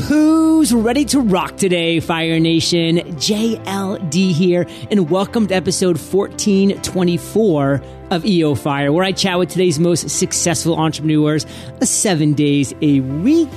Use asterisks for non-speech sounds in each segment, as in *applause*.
Who's ready to rock today, Fire Nation? JLD here, and welcome to episode 1424 of EO Fire, where I chat with today's most successful entrepreneurs seven days a week.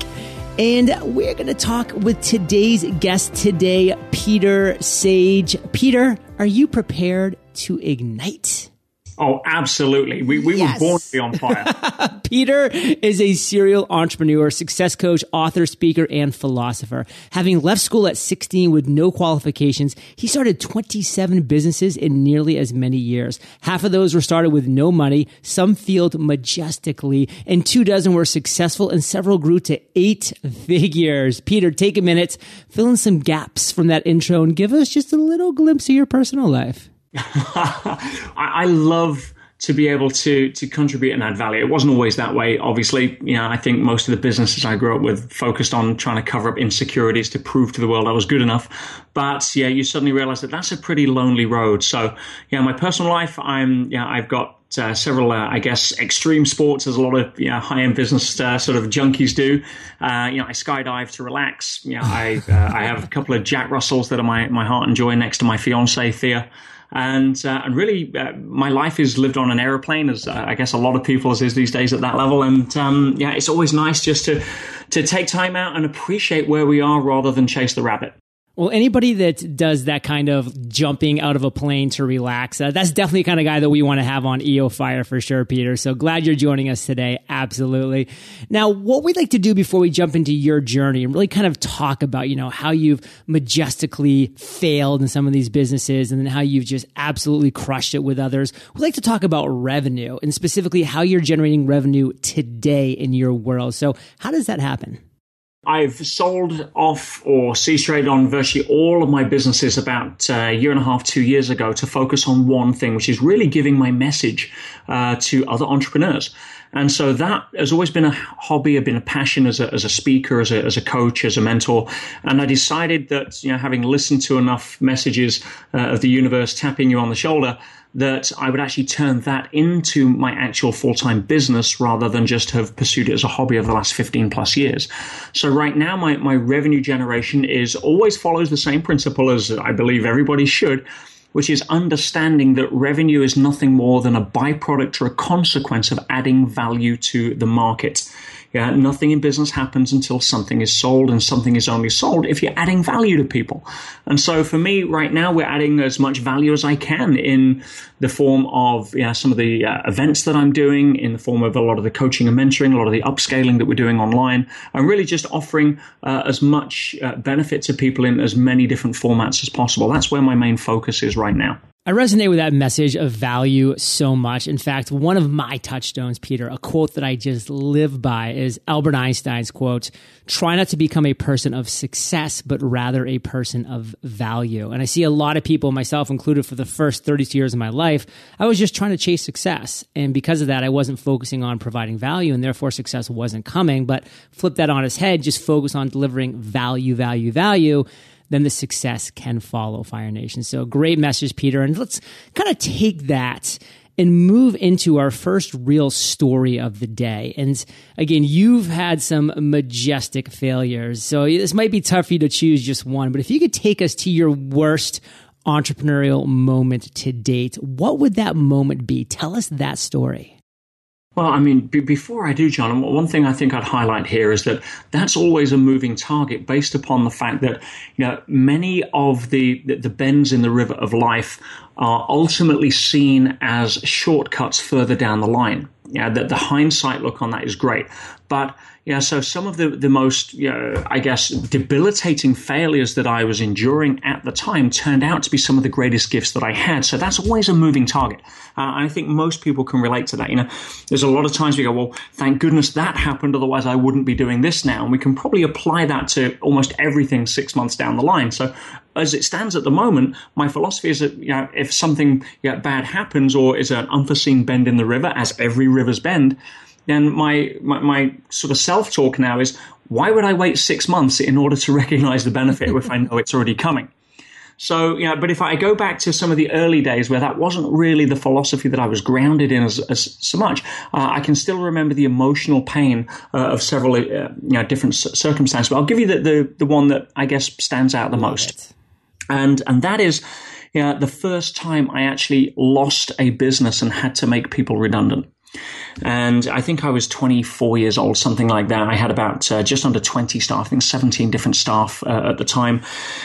And we're going to talk with today's guest today, Peter Sage. Peter, are you prepared to ignite? Oh, absolutely. We, we yes. were born to be on fire. *laughs* Peter is a serial entrepreneur, success coach, author, speaker, and philosopher. Having left school at 16 with no qualifications, he started 27 businesses in nearly as many years. Half of those were started with no money, some failed majestically, and two dozen were successful, and several grew to eight *laughs* figures. Peter, take a minute, fill in some gaps from that intro, and give us just a little glimpse of your personal life. *laughs* I love to be able to to contribute and add value. It wasn't always that way. Obviously, you know, I think most of the businesses I grew up with focused on trying to cover up insecurities to prove to the world I was good enough. But yeah, you suddenly realize that that's a pretty lonely road. So yeah, my personal life, I'm yeah, I've got uh, several, uh, I guess, extreme sports, as a lot of you know, high-end business uh, sort of junkies do. Uh, you know, I skydive to relax. You know, I uh, I have a couple of Jack Russells that are my my heart and joy next to my fiance Thea and uh, and really uh, my life is lived on an aeroplane as uh, I guess a lot of people's is these days at that level. And um, yeah it's always nice just to to take time out and appreciate where we are rather than chase the rabbit well, anybody that does that kind of jumping out of a plane to relax, uh, that's definitely the kind of guy that we want to have on EO Fire for sure, Peter. So glad you're joining us today. Absolutely. Now, what we'd like to do before we jump into your journey and really kind of talk about, you know, how you've majestically failed in some of these businesses and then how you've just absolutely crushed it with others. We'd like to talk about revenue and specifically how you're generating revenue today in your world. So how does that happen? I've sold off or ceased trade on virtually all of my businesses about a year and a half, two years ago to focus on one thing, which is really giving my message uh, to other entrepreneurs. And so that has always been a hobby, been a passion as a, as a speaker, as a, as a coach, as a mentor. And I decided that, you know, having listened to enough messages uh, of the universe tapping you on the shoulder, that I would actually turn that into my actual full time business rather than just have pursued it as a hobby over the last 15 plus years. So right now, my, my revenue generation is always follows the same principle as I believe everybody should which is understanding that revenue is nothing more than a byproduct or a consequence of adding value to the market. Yeah, nothing in business happens until something is sold, and something is only sold if you're adding value to people. And so for me, right now, we're adding as much value as I can in the form of yeah, some of the uh, events that I'm doing, in the form of a lot of the coaching and mentoring, a lot of the upscaling that we're doing online, and really just offering uh, as much uh, benefit to people in as many different formats as possible. That's where my main focus is right now. I resonate with that message of value so much. In fact, one of my touchstones, Peter, a quote that I just live by is Albert Einstein's quote, try not to become a person of success, but rather a person of value. And I see a lot of people, myself included, for the first 32 years of my life, I was just trying to chase success. And because of that, I wasn't focusing on providing value and therefore success wasn't coming. But flip that on its head, just focus on delivering value, value, value then the success can follow Fire Nation. So great message, Peter. And let's kind of take that and move into our first real story of the day. And again, you've had some majestic failures. So this might be tough for you to choose just one, but if you could take us to your worst entrepreneurial moment to date, what would that moment be? Tell us that story. Well, I mean, b- before I do, John, one thing I think I'd highlight here is that that's always a moving target based upon the fact that, you know, many of the, the, bends in the river of life are ultimately seen as shortcuts further down the line. Yeah, the, the hindsight look on that is great. But yeah, so some of the, the most, you know, I guess, debilitating failures that I was enduring at the time turned out to be some of the greatest gifts that I had. So that's always a moving target. Uh, I think most people can relate to that. You know, there's a lot of times we go, well, thank goodness that happened. Otherwise, I wouldn't be doing this now. And we can probably apply that to almost everything six months down the line. So as it stands at the moment, my philosophy is that you know, if something you know, bad happens or is an unforeseen bend in the river, as every river's bend, then my, my, my sort of self talk now is why would I wait six months in order to *laughs* recognize the benefit if I know it's already coming? So, you know, but if I go back to some of the early days where that wasn't really the philosophy that I was grounded in as, as so much, uh, I can still remember the emotional pain uh, of several, uh, you know, different circumstances. But I'll give you the, the, the one that I guess stands out the most. And, and that is, you know, the first time I actually lost a business and had to make people redundant. And I think I was 24 years old, something like that. I had about uh, just under 20 staff, I think 17 different staff uh, at the time.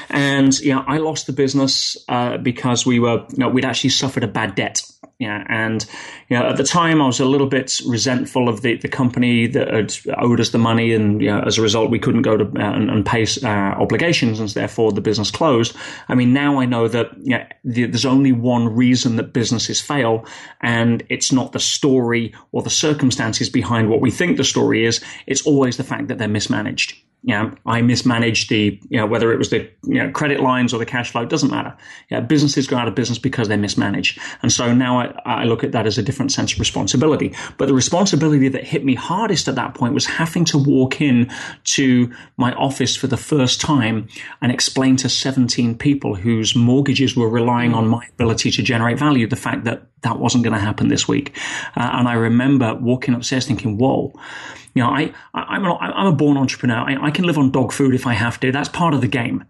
And yeah, I lost the business uh, because we were, you know, we'd actually suffered a bad debt. Yeah, and you know, at the time I was a little bit resentful of the, the company that owed us the money, and you know, as a result we couldn't go to uh, and, and, pay uh, obligations, and therefore the business closed. I mean, now I know that you know, the, there's only one reason that businesses fail, and it's not the story or the circumstances behind what we think the story is. It's always the fact that they're mismanaged you know, I mismanaged the, you know, whether it was the, you know, credit lines or the cash flow, doesn't matter. Yeah, businesses go out of business because they're mismanaged. And so now I, I look at that as a different sense of responsibility. But the responsibility that hit me hardest at that point was having to walk in to my office for the first time and explain to 17 people whose mortgages were relying on my ability to generate value the fact that that wasn't going to happen this week. Uh, and I remember walking upstairs thinking, whoa, you know, I, I am I'm a born entrepreneur. I, I can live on dog food if I have to. That's part of the game.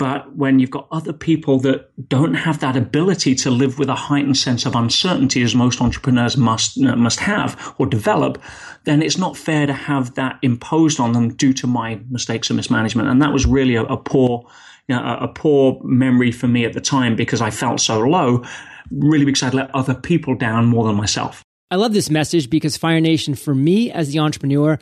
But when you've got other people that don't have that ability to live with a heightened sense of uncertainty, as most entrepreneurs must uh, must have or develop, then it's not fair to have that imposed on them due to my mistakes and mismanagement. And that was really a, a poor, you know, a, a poor memory for me at the time because I felt so low, really because I'd let other people down more than myself. I love this message because Fire Nation, for me as the entrepreneur,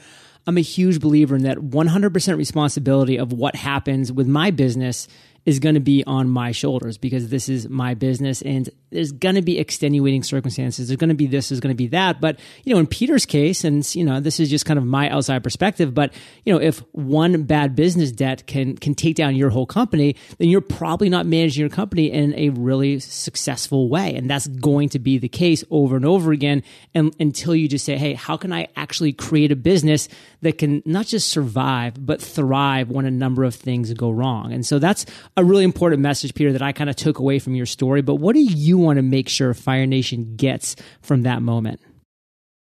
I'm a huge believer in that 100% responsibility of what happens with my business is going to be on my shoulders because this is my business and there's going to be extenuating circumstances. There's going to be this, there's going to be that. But, you know, in Peter's case, and, you know, this is just kind of my outside perspective, but, you know, if one bad business debt can, can take down your whole company, then you're probably not managing your company in a really successful way. And that's going to be the case over and over again and, until you just say, hey, how can I actually create a business that can not just survive, but thrive when a number of things go wrong? And so that's a really important message, Peter, that I kind of took away from your story. But what do you want to make sure Fire Nation gets from that moment?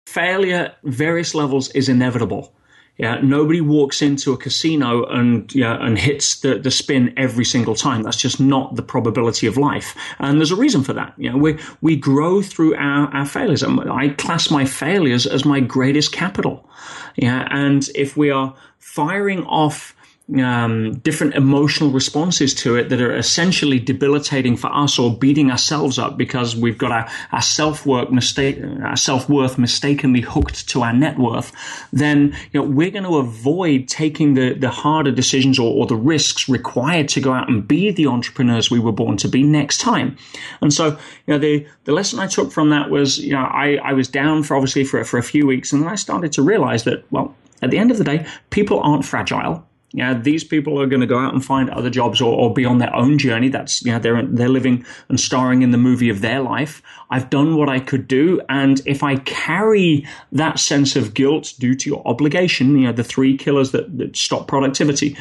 Failure, various levels, is inevitable. Yeah, nobody walks into a casino and yeah, and hits the, the spin every single time. That's just not the probability of life. And there's a reason for that. You know, we we grow through our, our failures. Um, I class my failures as my greatest capital. Yeah, and if we are firing off um, different emotional responses to it that are essentially debilitating for us or beating ourselves up because we've got our, our self work mistake, our self-worth mistakenly hooked to our net worth, then, you know, we're going to avoid taking the, the harder decisions or, or the risks required to go out and be the entrepreneurs we were born to be next time. And so, you know, the, the lesson I took from that was, you know, I, I was down for obviously for, for a few weeks and then I started to realize that, well, at the end of the day, people aren't fragile yeah, these people are going to go out and find other jobs or, or, be on their own journey. That's you know they're they're living and starring in the movie of their life. I've done what I could do, and if I carry that sense of guilt due to your obligation, you know the three killers that, that stop productivity,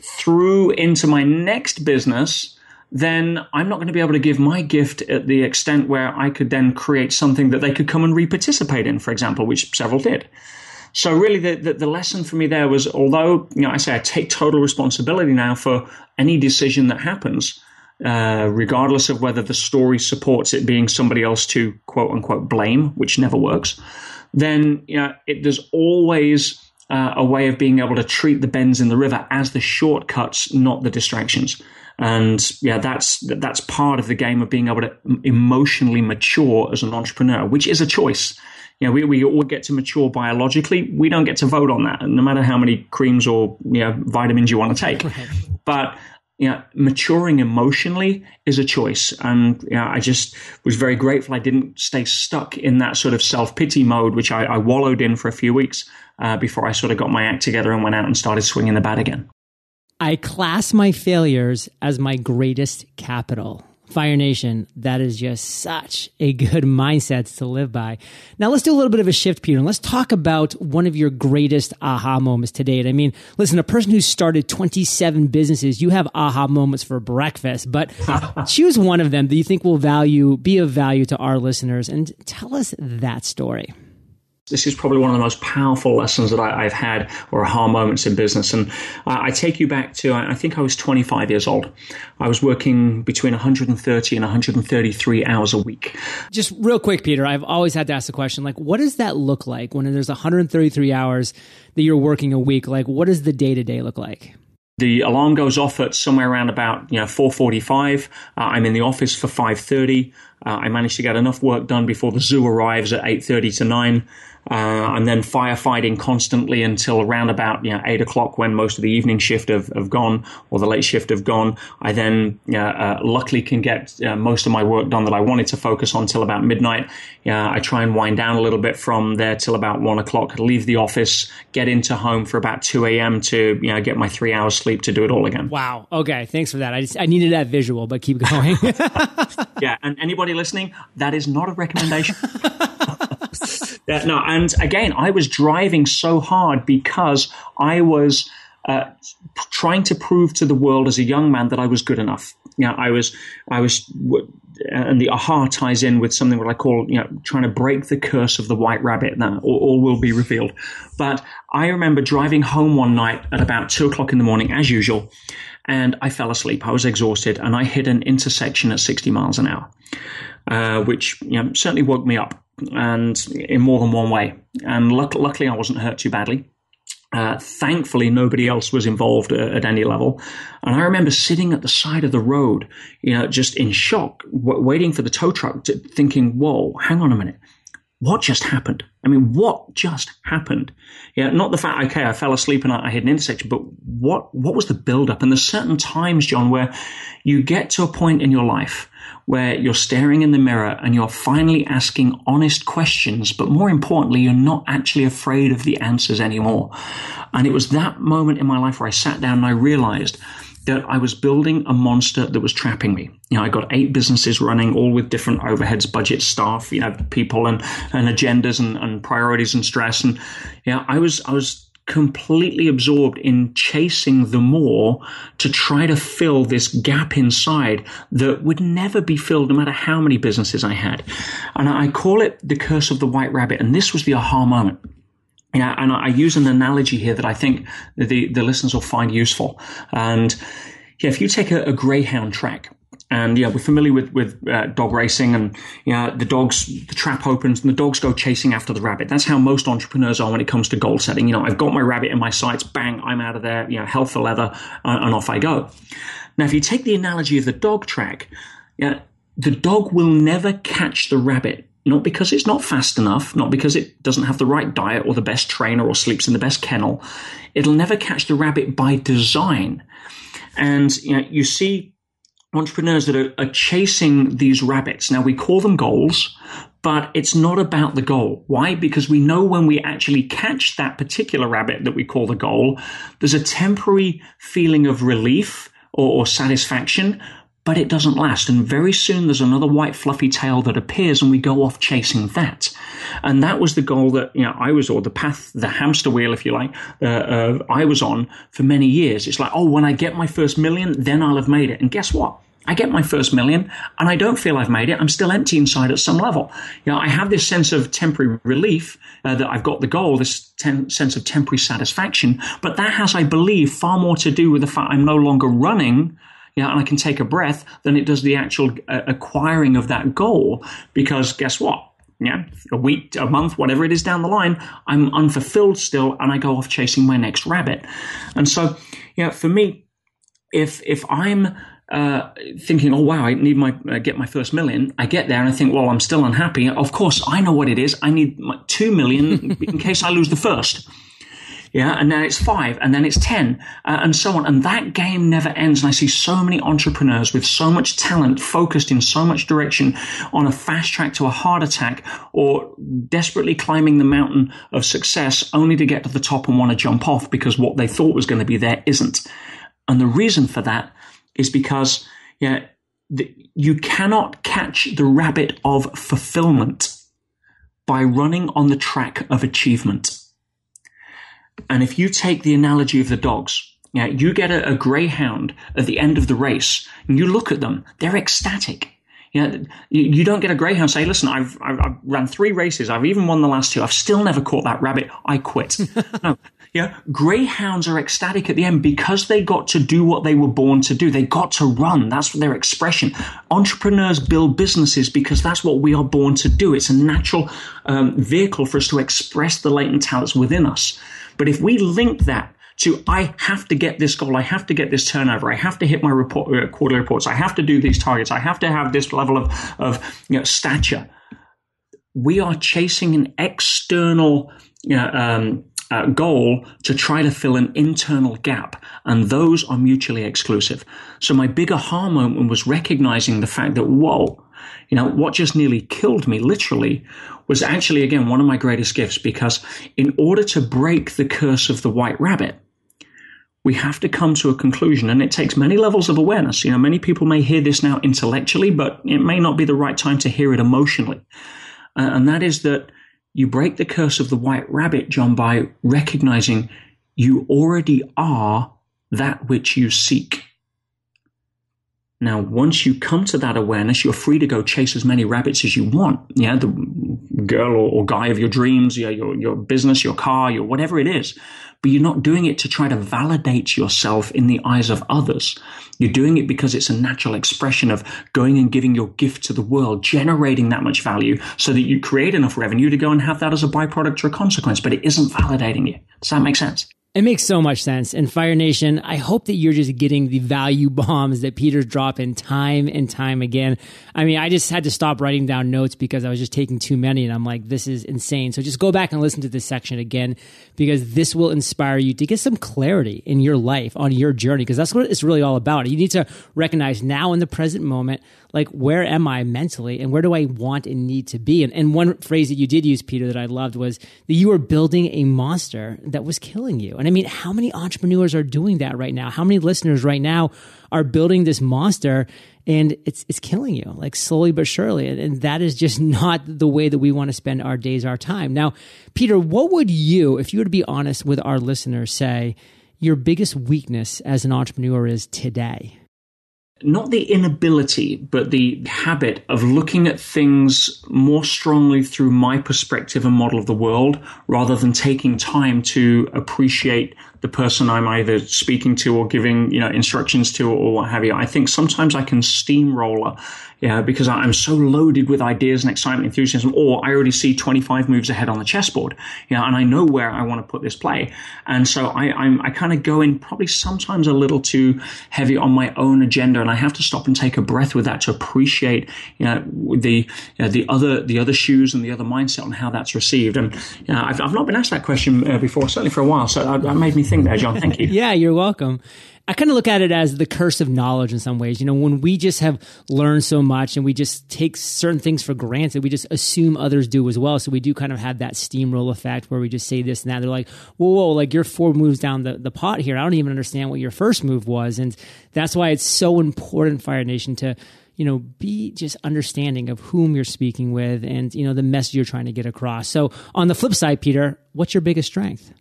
through into my next business, then I'm not going to be able to give my gift at the extent where I could then create something that they could come and re-participate in, for example, which several did. So really, the, the, the, lesson for me there was, although you know, I say I take total responsibility now for any decision that happens, uh, regardless of whether the story supports it being somebody else to quote unquote blame, which never works. Then you know, it, there's always uh, a way of being able to treat the bends in the river as the shortcuts, not the distractions. And yeah, that's that's part of the game of being able to emotionally mature as an entrepreneur, which is a choice you know, we, we all get to mature biologically. We don't get to vote on that, no matter how many creams or you know, vitamins you want to take. But you know, maturing emotionally is a choice. And you know, I just was very grateful I didn't stay stuck in that sort of self pity mode, which I, I, wallowed in for a few weeks uh, before I sort of got my act together and went out and started swinging the bat again. I class my failures as my greatest capital. Fire Nation, that is just such a good *laughs* mindset to live by. Now let's do a little bit of a shift, Peter, and let's talk about one of your greatest aha moments to date. I mean, listen, a person who started 27 businesses, you have aha moments for breakfast, but *laughs* choose one of them that you think will value, be of value to our listeners and tell us that story this is probably one of the most powerful lessons that I, have had or aha moments in business. And I, I, take you back to, I think I was 25 years old. I was working between 130 and 133 hours a week. Just real quick, Peter, I've always had to ask the question, like, what does that look like when there's 133 hours that you're working a week? Like, what does the day to day look like? The alarm goes off at somewhere around about you know 4:45. Uh, I'm in the office for 5:30. Uh, I manage to get enough work done before the zoo arrives at 8:30 to 9 uh, and then firefighting constantly until around about you know eight o'clock when most of the evening shift have, have gone or the late shift have gone. I then uh, luckily can get uh, most of my work done that I wanted to focus on till about midnight. I try and wind down a little bit from there till about one o'clock. Leave the office, get into home for about two a.m. to you know get my three hours sleep to do it all again. Wow. Okay. Thanks for that. I just I needed that visual, but keep *laughs* going. *laughs* yeah. And anybody listening, that is not a recommendation. *laughs* Yeah, no, and again, I was driving so hard because I was uh, trying to prove to the world as a young man that I was good enough. You know, I was, I was, and the aha ties in with something what I call, you know, trying to break the curse of the white rabbit. Now, all, all will be revealed. But I remember driving home one night at about two o'clock in the morning, as usual, and I fell asleep. I was exhausted, and I hit an intersection at 60 miles an hour, uh, which you know, certainly woke me up and in more than one way. And luck- luckily, I wasn't hurt too badly. Uh, thankfully, nobody else was involved at, at, any level. And I remember sitting at the side of the road, you know, just in shock, w- waiting for the tow truck, to, thinking, whoa, hang on a minute. What just happened? I mean, what just happened? Yeah, not the fact, okay, I fell asleep and I, I hit an intersection, but what, what was the build up? And there's certain times, John, where you get to a point in your life where you're staring in the mirror and you're finally asking honest questions, but more importantly, you're not actually afraid of the answers anymore. And it was that moment in my life where I sat down and I realized that I was building a monster that was trapping me. You know, I got eight businesses running, all with different overheads, budget, staff, you know, people and, and agendas and, and priorities and stress. And yeah, I was, I was completely absorbed in chasing the more to try to fill this gap inside that would never be filled no matter how many businesses I had. And I call it the curse of the white rabbit. And this was the aha moment. Yeah, and I use an analogy here that I think the, the listeners will find useful. And yeah, if you take a, a greyhound track, and yeah, we're familiar with with uh, dog racing, and yeah, the dogs, the trap opens, and the dogs go chasing after the rabbit. That's how most entrepreneurs are when it comes to goal setting. You know, I've got my rabbit in my sights, bang, I'm out of there. You know, hell for leather, uh, and off I go. Now, if you take the analogy of the dog track, yeah, the dog will never catch the rabbit. Not because it's not fast enough, not because it doesn't have the right diet or the best trainer or sleeps in the best kennel. It'll never catch the rabbit by design. And you know, you see entrepreneurs that are, are chasing these rabbits. Now we call them goals, but it's not about the goal. Why? Because we know when we actually catch that particular rabbit that we call the goal, there's a temporary feeling of relief or, or satisfaction, but it doesn't last. And very soon there's another white fluffy tail that appears and we go off chasing that. And that was the goal that, you know, I was, or the path, the hamster wheel, if you like, uh, uh, I was on for many years. It's like, oh, when I get my first million, then I'll have made it. And guess what? I get my first million and I don't feel I've made it. I'm still empty inside at some level. You know, I have this sense of temporary relief uh, that I've got the goal, this ten- sense of temporary satisfaction. But that has, I believe, far more to do with the fact I'm no longer running. You know, and I can take a breath than it does the actual uh, acquiring of that goal. Because guess what? yeah, a week, a month, whatever it is down the line, I'm unfulfilled still, and I go off chasing my next rabbit. And so, yeah, for me, if if I'm uh, thinking, oh wow, I need my uh, get my first million. I get there and I think, well, I'm still unhappy. Of course, I know what it is. I need two million *laughs* in case I lose the first. Yeah, and then it's five, and then it's ten, uh, and so on. And that game never ends. And I see so many entrepreneurs with so much talent, focused in so much direction, on a fast track to a heart attack, or desperately climbing the mountain of success, only to get to the top and want to jump off because what they thought was going to be there isn't. And the reason for that is because yeah, you cannot catch the rabbit of fulfillment by running on the track of achievement. And if you take the analogy of the dogs, yeah, you get a, a greyhound at the end of the race and you look at them, they're ecstatic. You, know, you, you don't get a greyhound say, listen, I've, I've, I've, ran three races. I've even won the last two. I've still never caught that rabbit. I quit. *laughs* no. Yeah. Greyhounds are ecstatic at the end because they got to do what they were born to do. They got to run. That's their expression. Entrepreneurs build businesses because that's what we are born to do. It's a natural um, vehicle for us to express the latent talents within us. But if we link that to I have to get this goal, I have to get this turnover, I have to hit my report, uh, quarterly reports, I have to do these targets, I have to have this level of, of you know, stature. We are chasing an external you know, um, uh, goal to try to fill an internal gap, and those are mutually exclusive. So my big aha moment was recognizing the fact that whoa, you know, what just nearly killed me, literally, was actually again one of my greatest gifts because in order to break the curse of the white rabbit, we have to come to a conclusion and it takes many levels of awareness. You know, many people may hear this now intellectually, but it may not be the right time to hear it emotionally. Uh, and that is that you break the curse of the white rabbit, John, by recognizing you already are that which you seek. Now, once you come to that awareness, you're free to go chase as many rabbits as you want. Yeah, the girl or, or guy of your dreams, yeah, your, your business, your car, your whatever it is. But you're not doing it to try to validate yourself in the eyes of others. You're doing it because it's a natural expression of going and giving your gift to the world, generating that much value so that you create enough revenue to go and have that as a byproduct or a consequence, but it isn't validating you. Does that make sense? It makes so much sense. And Fire Nation, I hope that you're just getting the value *laughs* bombs that Peter's dropping time and time again. I mean, I just had to stop writing down notes because I was just taking too many and I'm like, this is insane. So just go back and listen to this section again because this will inspire you to get some clarity in your life on your journey because that's what it's really all about. You need to recognize now in the present moment, like, where am I mentally and where do I want and need to be? And, and one phrase that you did use, Peter, that I loved was that you were building a monster that was killing you. And and I mean, how many entrepreneurs are doing that right now? How many listeners right now are building this monster and it's it's killing you like slowly but surely. And, and, that is just *laughs* not the way that we want to spend our days our time. Now peter what would you if you were to be honest with our listeners say your biggest weakness as an entrepreneur is today not the inability, but the habit of looking at things more strongly through my perspective and model of the world rather than taking time to appreciate the person I'm either speaking to or giving, you know, instructions to or what have you. I think sometimes I can steamroller yeah, because I'm so loaded with ideas and excitement, enthusiasm, or I already see 25 moves ahead on the chessboard, know, and I know where I want to put this play. And so I, I'm, I kind of go in probably sometimes a little too heavy on my own agenda, and I have to stop and take a breath with that to appreciate, you know, the, you know, the other, the other shoes and the other mindset on how that's received. And, you know, I've, I've not been asked that question uh, before, certainly for a while. So that, that made me there, John. Thank you. *laughs* yeah, you're welcome. I kind of look at it as the curse of knowledge in some ways. You know, when we just have learned so much and we just take certain things for granted, we just assume others do as well. So we do kind of have that steamroll effect where we just say this and that. They're like, whoa, whoa, like you're four moves down the, the pot here. I don't even understand what your first move was. And that's why it's so important, Fire Nation, to you know, be just understanding of whom you're speaking with and, you know, the message you're trying to get across. So on the flip side, Peter, what's your biggest strength?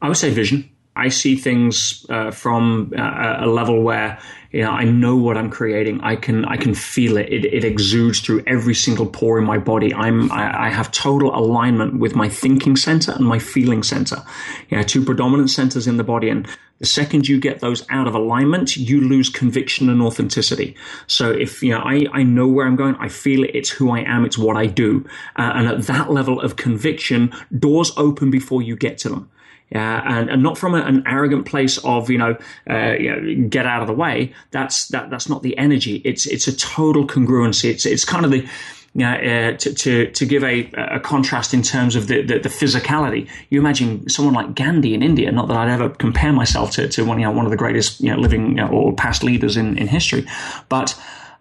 I would say vision. I see things uh, from uh, a level where you know I know what I'm creating. I can I can feel it. It, it exudes through every single pore in my body. I'm I, I, have total alignment with my thinking center and my feeling center. You know, two predominant centers in the body, and the second you get those out of alignment, you lose conviction and authenticity. So if you know I I know where I'm going, I feel it. It's who I am. It's what I do, uh, and at that level of conviction, doors open before you get to them. Yeah, and, and not from a, an arrogant place of you know, uh, you know, get out of the way. That's that that's not the energy. It's it's a total congruency. It's it's kind of the you know, uh, to, to, to give a, a contrast in terms of the, the, the, physicality, you imagine someone like Gandhi in India, not that I'd ever compare myself to, to one, you know, one of the greatest you know, living or past leaders in, in history, but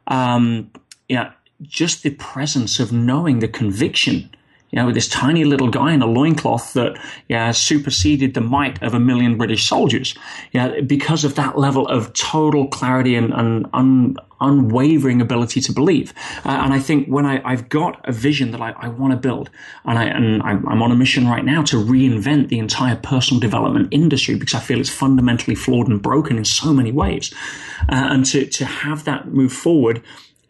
um, you know, just the presence of knowing the conviction you know, this tiny little guy in a loincloth that yeah, superseded the might of a million British soldiers. Yeah, because of that level of total clarity and, and un, unwavering ability to believe. Uh, and I think when I, have got a vision that I, I want to build, and, I, and I'm, I'm on a mission right now to reinvent the entire personal development industry because I feel it's fundamentally flawed and broken in so many ways. Uh, and to, to have that move forward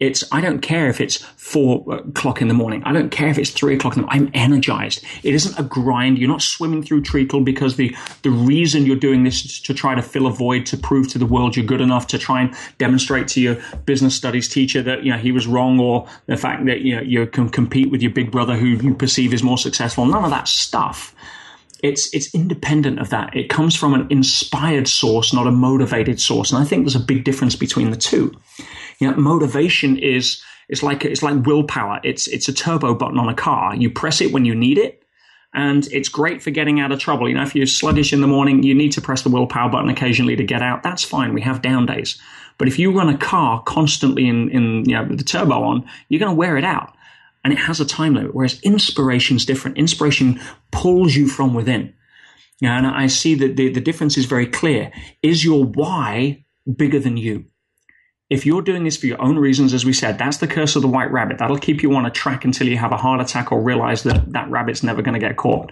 it's, I don't care if it's four o'clock in the morning. I don't care if it's three o'clock in the morning. I'm energized. It isn't a grind. You're not swimming through treacle because the, the reason you're doing this is to try to fill a void, to prove to the world you're good enough, to try and demonstrate to your business studies teacher that, you know, he was wrong or the fact that, you know, you can compete with your big brother who you perceive is more successful. None of that stuff it's it's independent of that. It comes from an inspired source, not a motivated source. And I think there's a big difference between the two. You know, motivation is it's like it's like willpower. It's it's a turbo button on a car. You press it when you need it, and it's great for getting out of trouble. You know, if you're sluggish in the morning, you need to press the willpower button occasionally to get out. That's fine. We have down days. But if you run a car constantly in in you know with the turbo on, you're going to wear it out, and it has a time limit. Whereas inspiration is different. Inspiration pulls you from within. And I see that the, the difference is very clear. Is your why bigger than you? if you're doing this for your own reasons, as we said, that's the curse of the white rabbit. That'll keep you on a track until you have a heart attack or realize that that rabbit's never going to get caught.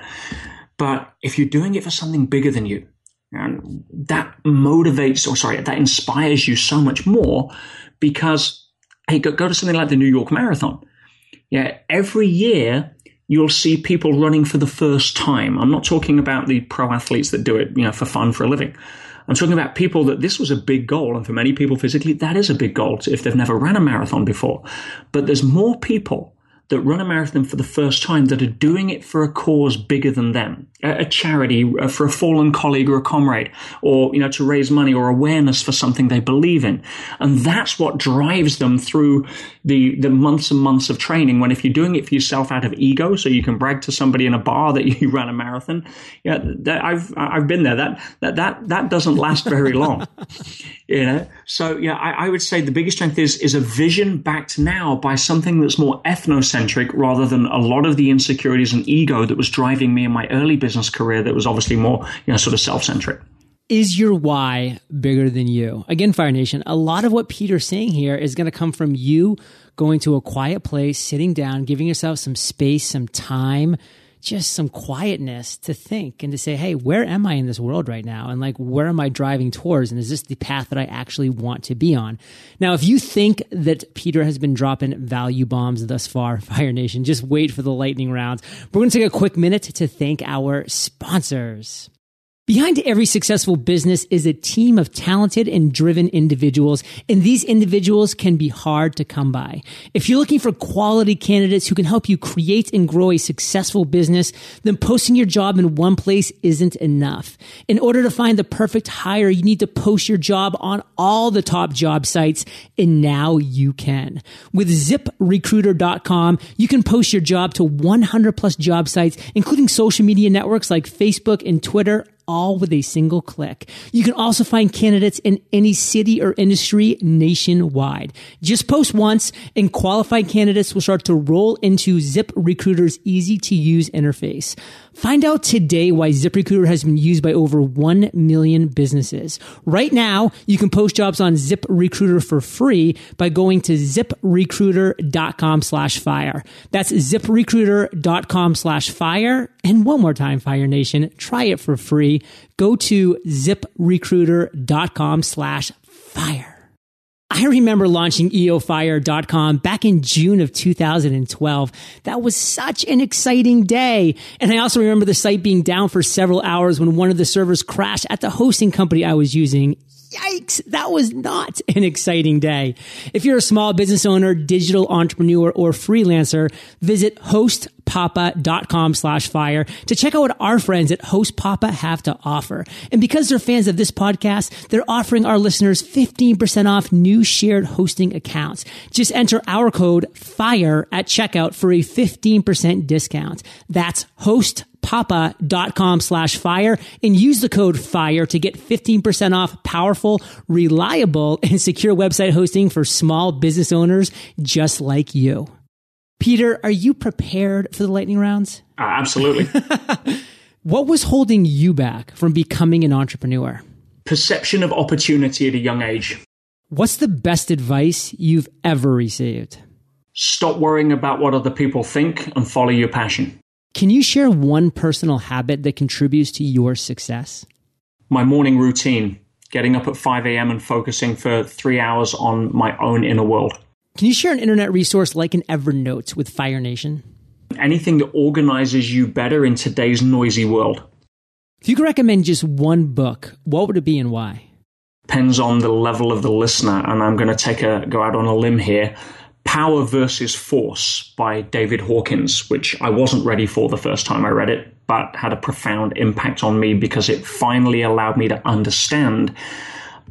But if you're doing it for something bigger than you, and that motivates, or sorry, that inspires you so much more because, hey, go, go to something like the New York Marathon. Yeah, every year you'll see people running for the first time. I'm not talking about the pro athletes that do it, you know, for fun, for a living. I'm talking about people that this was a big goal. And for many people physically, that is a big goal if they've never ran a marathon before. But there's more people that run a marathon for the first time that are doing it for a cause bigger than them, a, charity, uh, for a fallen colleague or a comrade, or, you know, to raise money or awareness for something they believe in. And that's what drives them through the, the months and months of training. When if you're doing it for yourself out of ego, so you can brag to somebody in a bar that *laughs* you ran a marathon, yeah, that, I've, I've been there. That, that, that, that doesn't last very long. *laughs* you know? So yeah, I, I would say the biggest strength is, is a vision backed now by something that's more ethnocentric centric rather than a lot of the insecurities and ego that was driving me in my early business career that was obviously more, you know, sort of self centric. Is your why bigger than you? Again, Fire Nation, a lot of what Peter's saying here is going to come from you going to a quiet place, sitting down, giving yourself some space, some time just some quietness to think and to say, hey, where am I in this world right now? And like, where am I driving towards? And is this the path that I actually want to be on? Now, if you think that Peter has been dropping value bombs thus far, *laughs* Fire Nation, just wait for the lightning rounds. We're going to take a quick minute to thank our sponsors. Behind every successful business is a team of talented and driven individuals, and these individuals can be hard to come by. If you're looking for quality candidates who can help you create and grow a successful business, then posting your job in one place isn't enough. In order to find the perfect hire, you need to post your job on all the top job sites, and now you can. With ziprecruiter.com, you can post your job to 100 plus job sites, including social media networks like Facebook and Twitter all with a single click. You can also find candidates in any city or industry nationwide. Just post once and qualified candidates will start to roll into ZipRecruiter's easy to use interface. Find out today why ZipRecruiter has been used by over 1 million businesses. Right now, you can post jobs on ZipRecruiter for free by going to ziprecruiter.com slash fire. That's ziprecruiter.com slash fire. And one more time, Fire Nation, try it for free. Go to ziprecruiter.com slash fire. I remember launching eofire.com back in June of 2012. That was such an exciting day. And I also remember the site being down for several hours when one of the servers crashed at the hosting company I was using. Yikes, that was not an exciting day. If you're a small business owner, digital entrepreneur, or freelancer, visit hostpapa.com slash fire to check out what our friends at HostPapa have to offer. And because they're fans of this podcast, they're offering our listeners 15% off new shared hosting accounts. Just enter our code FIRE at checkout for a 15% discount. That's host papa.com slash fire and use the code fire to get 15% off powerful, reliable, and secure website hosting for small business owners just like you. Peter, are you prepared for the lightning rounds? Uh, absolutely. *laughs* what was holding you back from becoming an entrepreneur? Perception of opportunity at a young age. What's the best advice you've ever received? Stop worrying about what other people think and follow your passion. Can you share one personal habit that contributes to your success? My morning routine getting up at 5 a.m. and focusing for three hours on my own inner world. Can you share an internet resource like an Evernote with Fire Nation? Anything that organizes you better in today's noisy world. If you could recommend just one book, what would it be and why? Depends on the level of the listener, and I'm going to take a go out on a limb here. Power versus Force by David Hawkins, which I wasn't ready for the first time I read it, but had a profound impact on me because it finally allowed me to understand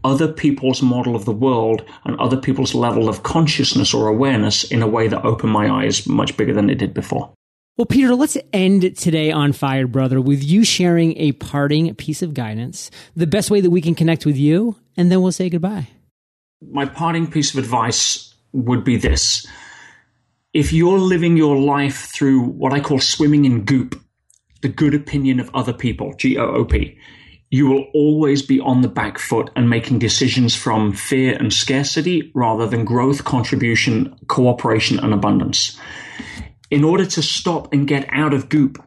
other people's model of the world and other people's level of consciousness or awareness in a way that opened my eyes much bigger than it did before. Well, Peter, let's end today on Fire, brother, with you sharing a parting piece of guidance, the best way that we can connect with you, and then we'll say goodbye. My parting piece of advice would be this. If you're living your life through what I call swimming in goop, the good opinion of other people, G O O P, you will always be on the back foot and making decisions from fear and scarcity rather than growth, contribution, cooperation, and abundance. In order to stop and get out of goop,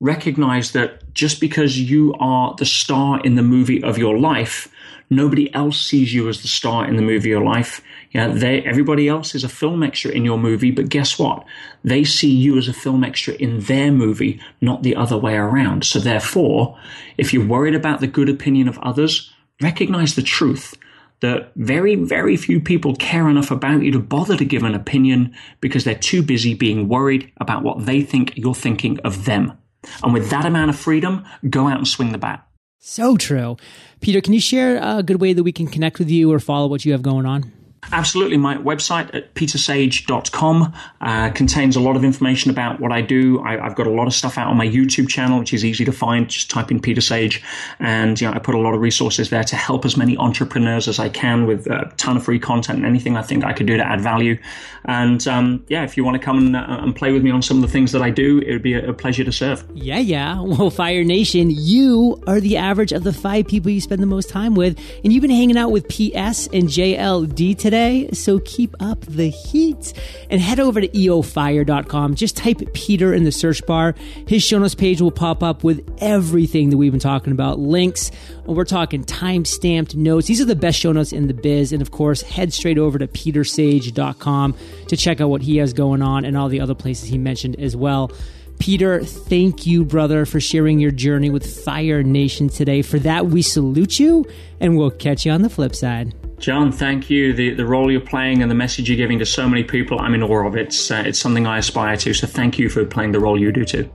recognize that just because you are the star in the movie of your life, nobody else sees you as the star in the movie of your life. Yeah, they, everybody else is a film extra in your movie, but guess what? They see you as a film extra in their movie, not the other way around. So therefore, if you're worried about the good opinion of others, recognize the truth that very, very few people care enough about you to bother to give an opinion because they're too busy being worried about what they think you're thinking of them. And with that amount of freedom, go out and swing the bat. So true. Peter, can you share a good way that we can connect with you or follow what you have going on? Absolutely. My website at petersage.com uh, contains a lot of information about what I do. I, have got a lot of stuff out on my YouTube channel, which is easy to find. Just type in Peter Sage. And you know, I put a lot of resources there to help as many entrepreneurs as I can with a ton of free content and anything I think I could do to add value. And um, yeah, if you want to come and, uh, and, play with me on some of the things that I do, it would be a, a pleasure to serve. Yeah, yeah. Well, Fire Nation, you are the average of the five people you spend the most time with. And you've been hanging out with PS and JLD today today, so keep up the heat. And head over to eofire.com. Just type Peter in the search bar. His show notes page will pop up with everything that we've been talking about links. We're talking time stamped notes. These are the best show notes in the biz. And of course, head straight over to petersage.com to check out what he has going on and all the other places he mentioned as well. Peter, thank you, brother, for sharing your journey with Fire Nation today. For that, we salute you, and we'll catch you on the flip side. John, thank you. The the role you're playing and the message you're giving to so many people, I'm in awe of. It's uh, it's something I aspire to. So thank you for playing the role you do too.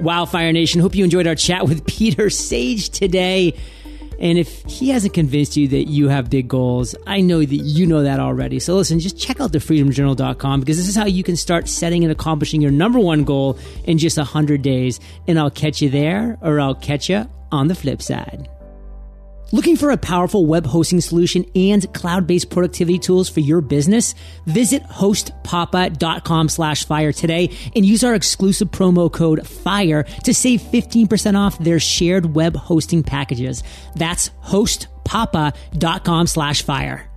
Wildfire Nation, hope you enjoyed our chat with *laughs* Peter Sage today. And if he hasn't convinced you that you have big goals, I know that you know that already. So listen, just check out the thefreedomjournal.com because this is how you can start setting and accomplishing your number one goal in just 100 days. And I'll catch you there or I'll catch you on the flip side. Looking for a powerful web hosting solution and cloud-based productivity tools for your business? Visit hostpapa.com slash fire today and use our exclusive promo code FIRE to save 15% off their shared web hosting packages. That's hostpapa.com slash fire.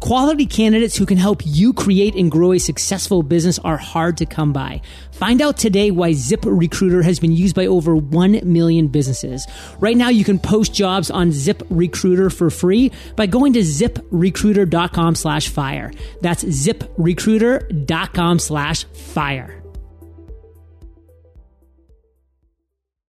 Quality candidates who can help you create and grow a successful business are hard to come by. Find out today why ZipRecruiter has been used by over 1 million businesses. Right now, you can post jobs on ZipRecruiter for free by going to ziprecruiter.com slash fire. That's ziprecruiter.com slash fire.